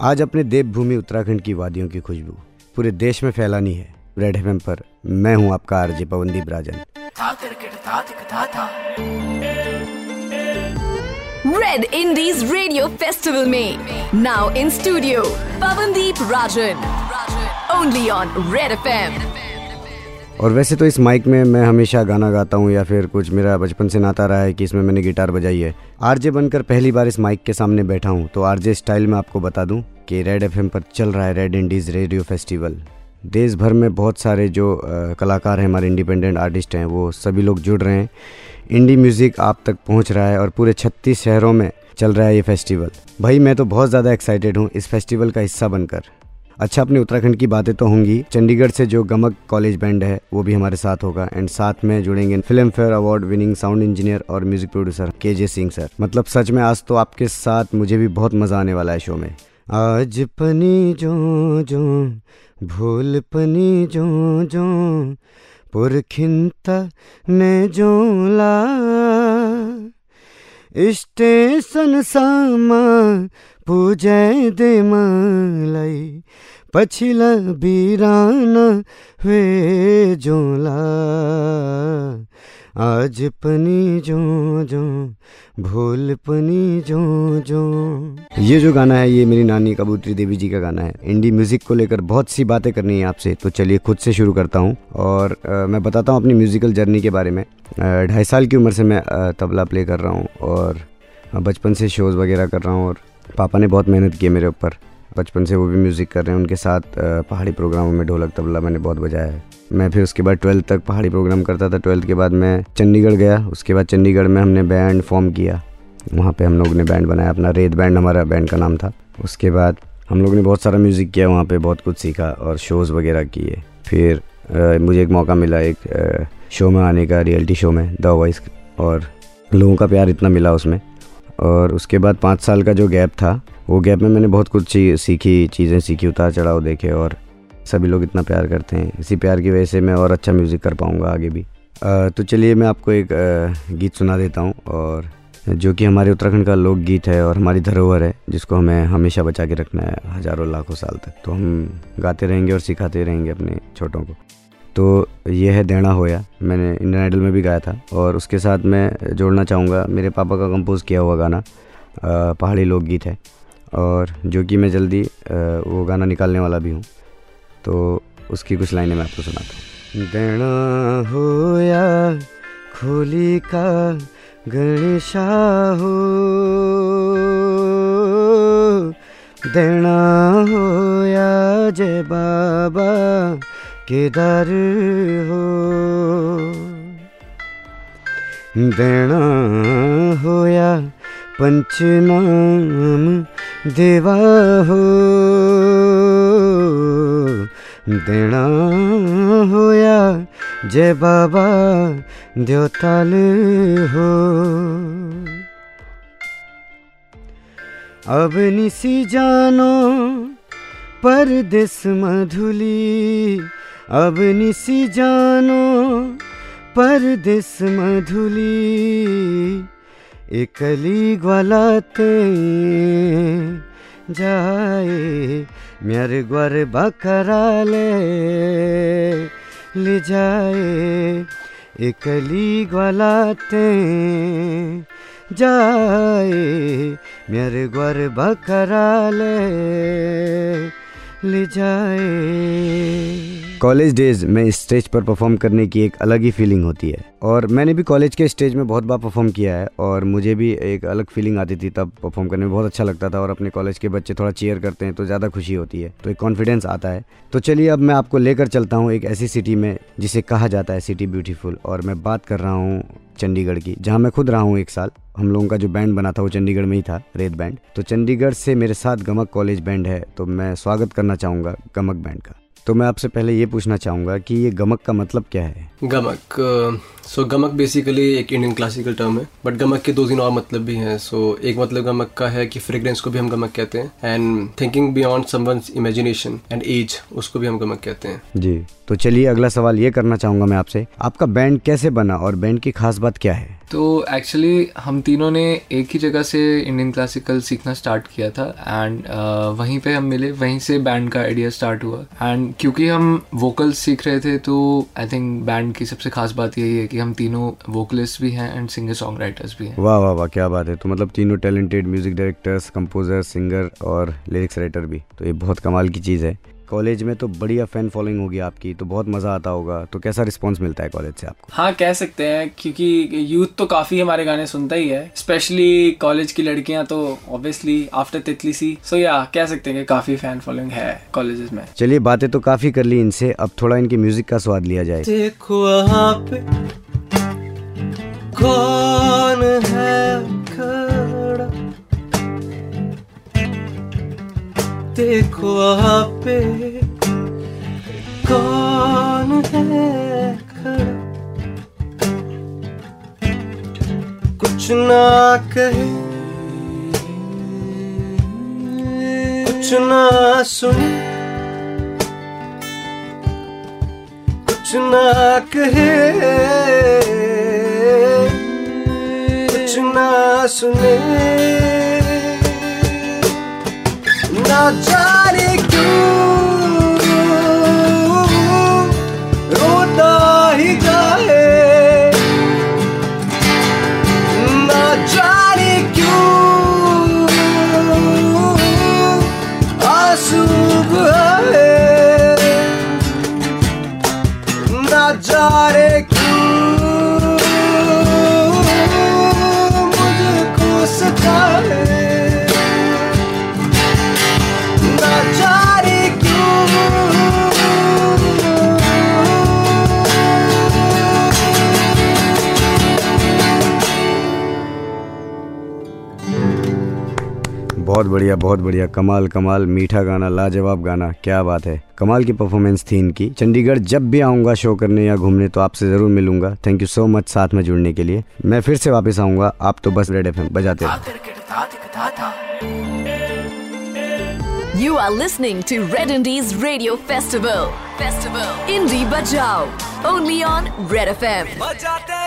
आज अपने देवभूमि उत्तराखंड की वादियों की खुशबू पूरे देश में फैलानी है। रेड एफ़ पर मैं हूँ आपका RJ Pawandeep Rajan. Red Indies radio festival में। Now in studio Pawandeep Rajan. Only on red F और वैसे तो इस माइक में मैं हमेशा गाना गाता हूँ या फिर कुछ मेरा बचपन से नाता रहा है कि इसमें मैंने गिटार बजाई है। आरजे बनकर पहली बार इस माइक के सामने बैठा हूँ तो आरजे स्टाइल में आपको बता दूँ कि रेड एफएम पर चल रहा है रेड इंडीज़ रेडियो फेस्टिवल। देश भर में बहुत सारे जो कलाकार हैं, हमारे इंडिपेंडेंट आर्टिस्ट हैं, वो सभी लोग जुड़ रहे हैं। इंडी म्यूज़िक आप तक पहुँच रहा है और पूरे छत्तीस शहरों में चल रहा है ये फेस्टिवल। भाई, मैं तो बहुत ज़्यादा एक्साइटेड हूँ इस फेस्टिवल का हिस्सा बनकर। अच्छा अपने उत्तराखंड की बातें तो होंगी। चंडीगढ़ से जो गमक कॉलेज बैंड है, वो भी हमारे साथ होगा। एंड साथ में जुड़ेंगे Filmfare award winning sound engineer और music producer K J Singh sir मतलब सच में आज तो आपके साथ मुझे भी बहुत मज़ा आने वाला है शो में। आज पनी जो जो, भूल पनी जो जो, पुरखिंता में जोला स्टेशन स्टेसनसम्म दे मलाई पछिल्ला बिरान वे आज पनी जो जो भूल पनी जो जो। ये जो गाना है ये मेरी नानी कबूतरी देवी जी का गाना है। इंडी म्यूज़िक को लेकर बहुत सी बातें करनी है आपसे तो चलिए खुद से शुरू करता हूँ। और आ, मैं बताता हूँ अपनी म्यूजिकल जर्नी के बारे में। ढाई साल की उम्र से मैं तबला प्ले कर रहा हूँ और बचपन से शोज़ वगैरह कर रहा हूँ और पापा ने बहुत मेहनत की है मेरे ऊपर। बचपन से वो भी म्यूज़िक कर रहे हैं उनके साथ पहाड़ी प्रोग्रामों में ढोलक तबला मैंने बहुत बजाया है। मैं फिर उसके बाद ट्वेल्थ तक पहाड़ी प्रोग्राम करता था। ट्वेल्थ के बाद मैं चंडीगढ़ गया। उसके बाद चंडीगढ़ में हमने बैंड फॉर्म किया। वहाँ पे हम लोग ने बैंड बनाया अपना रेत बैंड हमारा बैंड का नाम था। उसके बाद हम लोग ने बहुत सारा म्यूज़िक किया वहाँ पे बहुत कुछ सीखा और शोज़ वगैरह किए। फिर आ, मुझे एक मौका मिला एक आ, शो में आने का रियलिटी शो में द वॉइस और लोगों का प्यार इतना मिला उसमें। और उसके बाद पाँच साल का जो गैप था, वो गैप में मैंने बहुत कुछ सीखी, चीज़ें सीखी, उतार चढ़ाव देखे और सभी लोग इतना प्यार करते हैं। इसी प्यार की वजह से मैं और अच्छा म्यूज़िक कर पाऊँगा आगे भी। तो चलिए मैं आपको एक गीत सुना देता हूँ और जो कि हमारे उत्तराखंड का लोक गीत है और हमारी धरोहर है, जिसको हमें हमेशा बचा के रखना है हज़ारों लाखों साल तक। तो हम गाते रहेंगे और सिखाते रहेंगे अपने छोटों को। तो ये है देना होया। मैंने इंडियन आइडल में भी गाया था। और उसके साथ मैं जोड़ना चाहूँगा, मेरे पापा का कंपोज़ किया हुआ गाना पहाड़ी लोकगीत है। और जो कि मैं जल्दी वो गाना निकालने वाला भी हूँ। तो उसकी कुछ लाइनें मैं आपको सुनाता हूँ। देना हो या खोली का गणेशा हो। देना हो या जय बाबा केदार हो। देना होया पंचनाम देवा हो। देना होया जय बाबा देवताल हो। अब निसी जानो परदेश मधुली अब निसी जानो परदेश मधुली एकली ग्वालाते जाए म्यार ग्वार बकराले ले जाए एकली ग्वालाते जाए म्यार ग्वार बकराले ले जाए। कॉलेज डेज़ में स्टेज पर परफॉर्म करने की एक अलग ही फीलिंग होती है। और मैंने भी कॉलेज के स्टेज में बहुत बार परफॉर्म किया है और मुझे भी एक अलग फीलिंग आती थी तब परफॉर्म करने में। बहुत अच्छा लगता था और अपने कॉलेज के बच्चे थोड़ा चेयर करते हैं तो ज़्यादा खुशी होती है तो एक कॉन्फिडेंस आता है। तो चलिए अब मैं आपको लेकर चलता हूँ एक ऐसी सिटी में जिसे कहा जाता है सिटी ब्यूटीफुल और मैं बात कर रहा हूँ चंडीगढ़ की, जहाँ मैं खुद रहा हूँ एक साल। हम लोगों का जो बैंड बना था वो चंडीगढ़ में ही था रेत बैंड तो चंडीगढ़ से मेरे साथ गमक कॉलेज बैंड है तो मैं स्वागत करना चाहूँगा गमक बैंड का। तो मैं आपसे पहले ये पूछना चाहूँगा कि ये गमक का मतलब क्या है? गमक सो uh, गमक बेसिकली एक इंडियन क्लासिकल टर्म है बट गमक के दो तीन और मतलब भी हैं। सो so, एक मतलब गमक का है कि फ्रेग्रेंस को भी हम गमक कहते हैं and thinking beyond someone's imagination and edge उसको भी हम गमक कहते हैं। जी तो चलिए अगला सवाल ये करना चाहूँगा मैं आपसे। आपका बैंड कैसे बना और बैंड की खास बात क्या है? तो एक्चुअली हम तीनों ने एक ही जगह से इंडियन क्लासिकल सीखना स्टार्ट किया था एंड uh, वहीं पे हम मिले वहीं से बैंड का आइडिया स्टार्ट हुआ। एंड क्योंकि हम वोकल्स सीख रहे थे तो आई थिंक बैंड की सबसे खास बात यही है कि हम तीनों वोकलिस्ट भी हैं एंड सिंगर सॉन्ग राइटर्स भी हैं। वाह वाह वाह, क्या बात है। तो मतलब तीनों talented music directors composer singer और लिरिक्स राइटर भी। तो ये बहुत कमाल की चीज़ है। कॉलेज में तो बढ़िया फ़ैन फॉलोइंग होगी आपकी तो बहुत मज़ा आता होगा। तो कैसा रिस्पॉन्स मिलता है कॉलेज से आपको? हाँ कह सकते हैं क्योंकि यूथ तो काफ़ी हमारे गाने सुनता ही है। स्पेशली कॉलेज की लड़कियाँ तो ऑब्वियसली आफ्टर तितली सी। सो या कह सकते हैं कि काफ़ी फ़ैन फॉलोइंग है कॉलेजेस में। चलिए बातें तो काफ़ी कर ली इनसे। अब थोड़ा इनकी म्यूज़िक का स्वाद लिया जाए। देखो पे कौन है? देखो वहाँ पे कौन है? कुछ ना कहे, कुछ ना सुने, कुछ ना कहे, कुछ ना सुने। ना जाने क्यों? रोता ही जाए। ना बहुत बढ़िया बहुत बढ़िया कमाल कमाल मीठा गाना लाजवाब गाना क्या बात है कमाल की परफॉर्मेंस थी इनकी चंडीगढ़ जब भी आऊँगा शो करने या घूमने तो आपसे ज़रूर मिलूँगा थैंक यू सो मच साथ में जुड़ने के लिए मैं फिर से वापस आऊँगा आप तो बस रेड एफएम बजाते रहो You are listening to Red Indies Radio Festival. Festival. Indie Bajao. Only on Red FM. बजाते रहो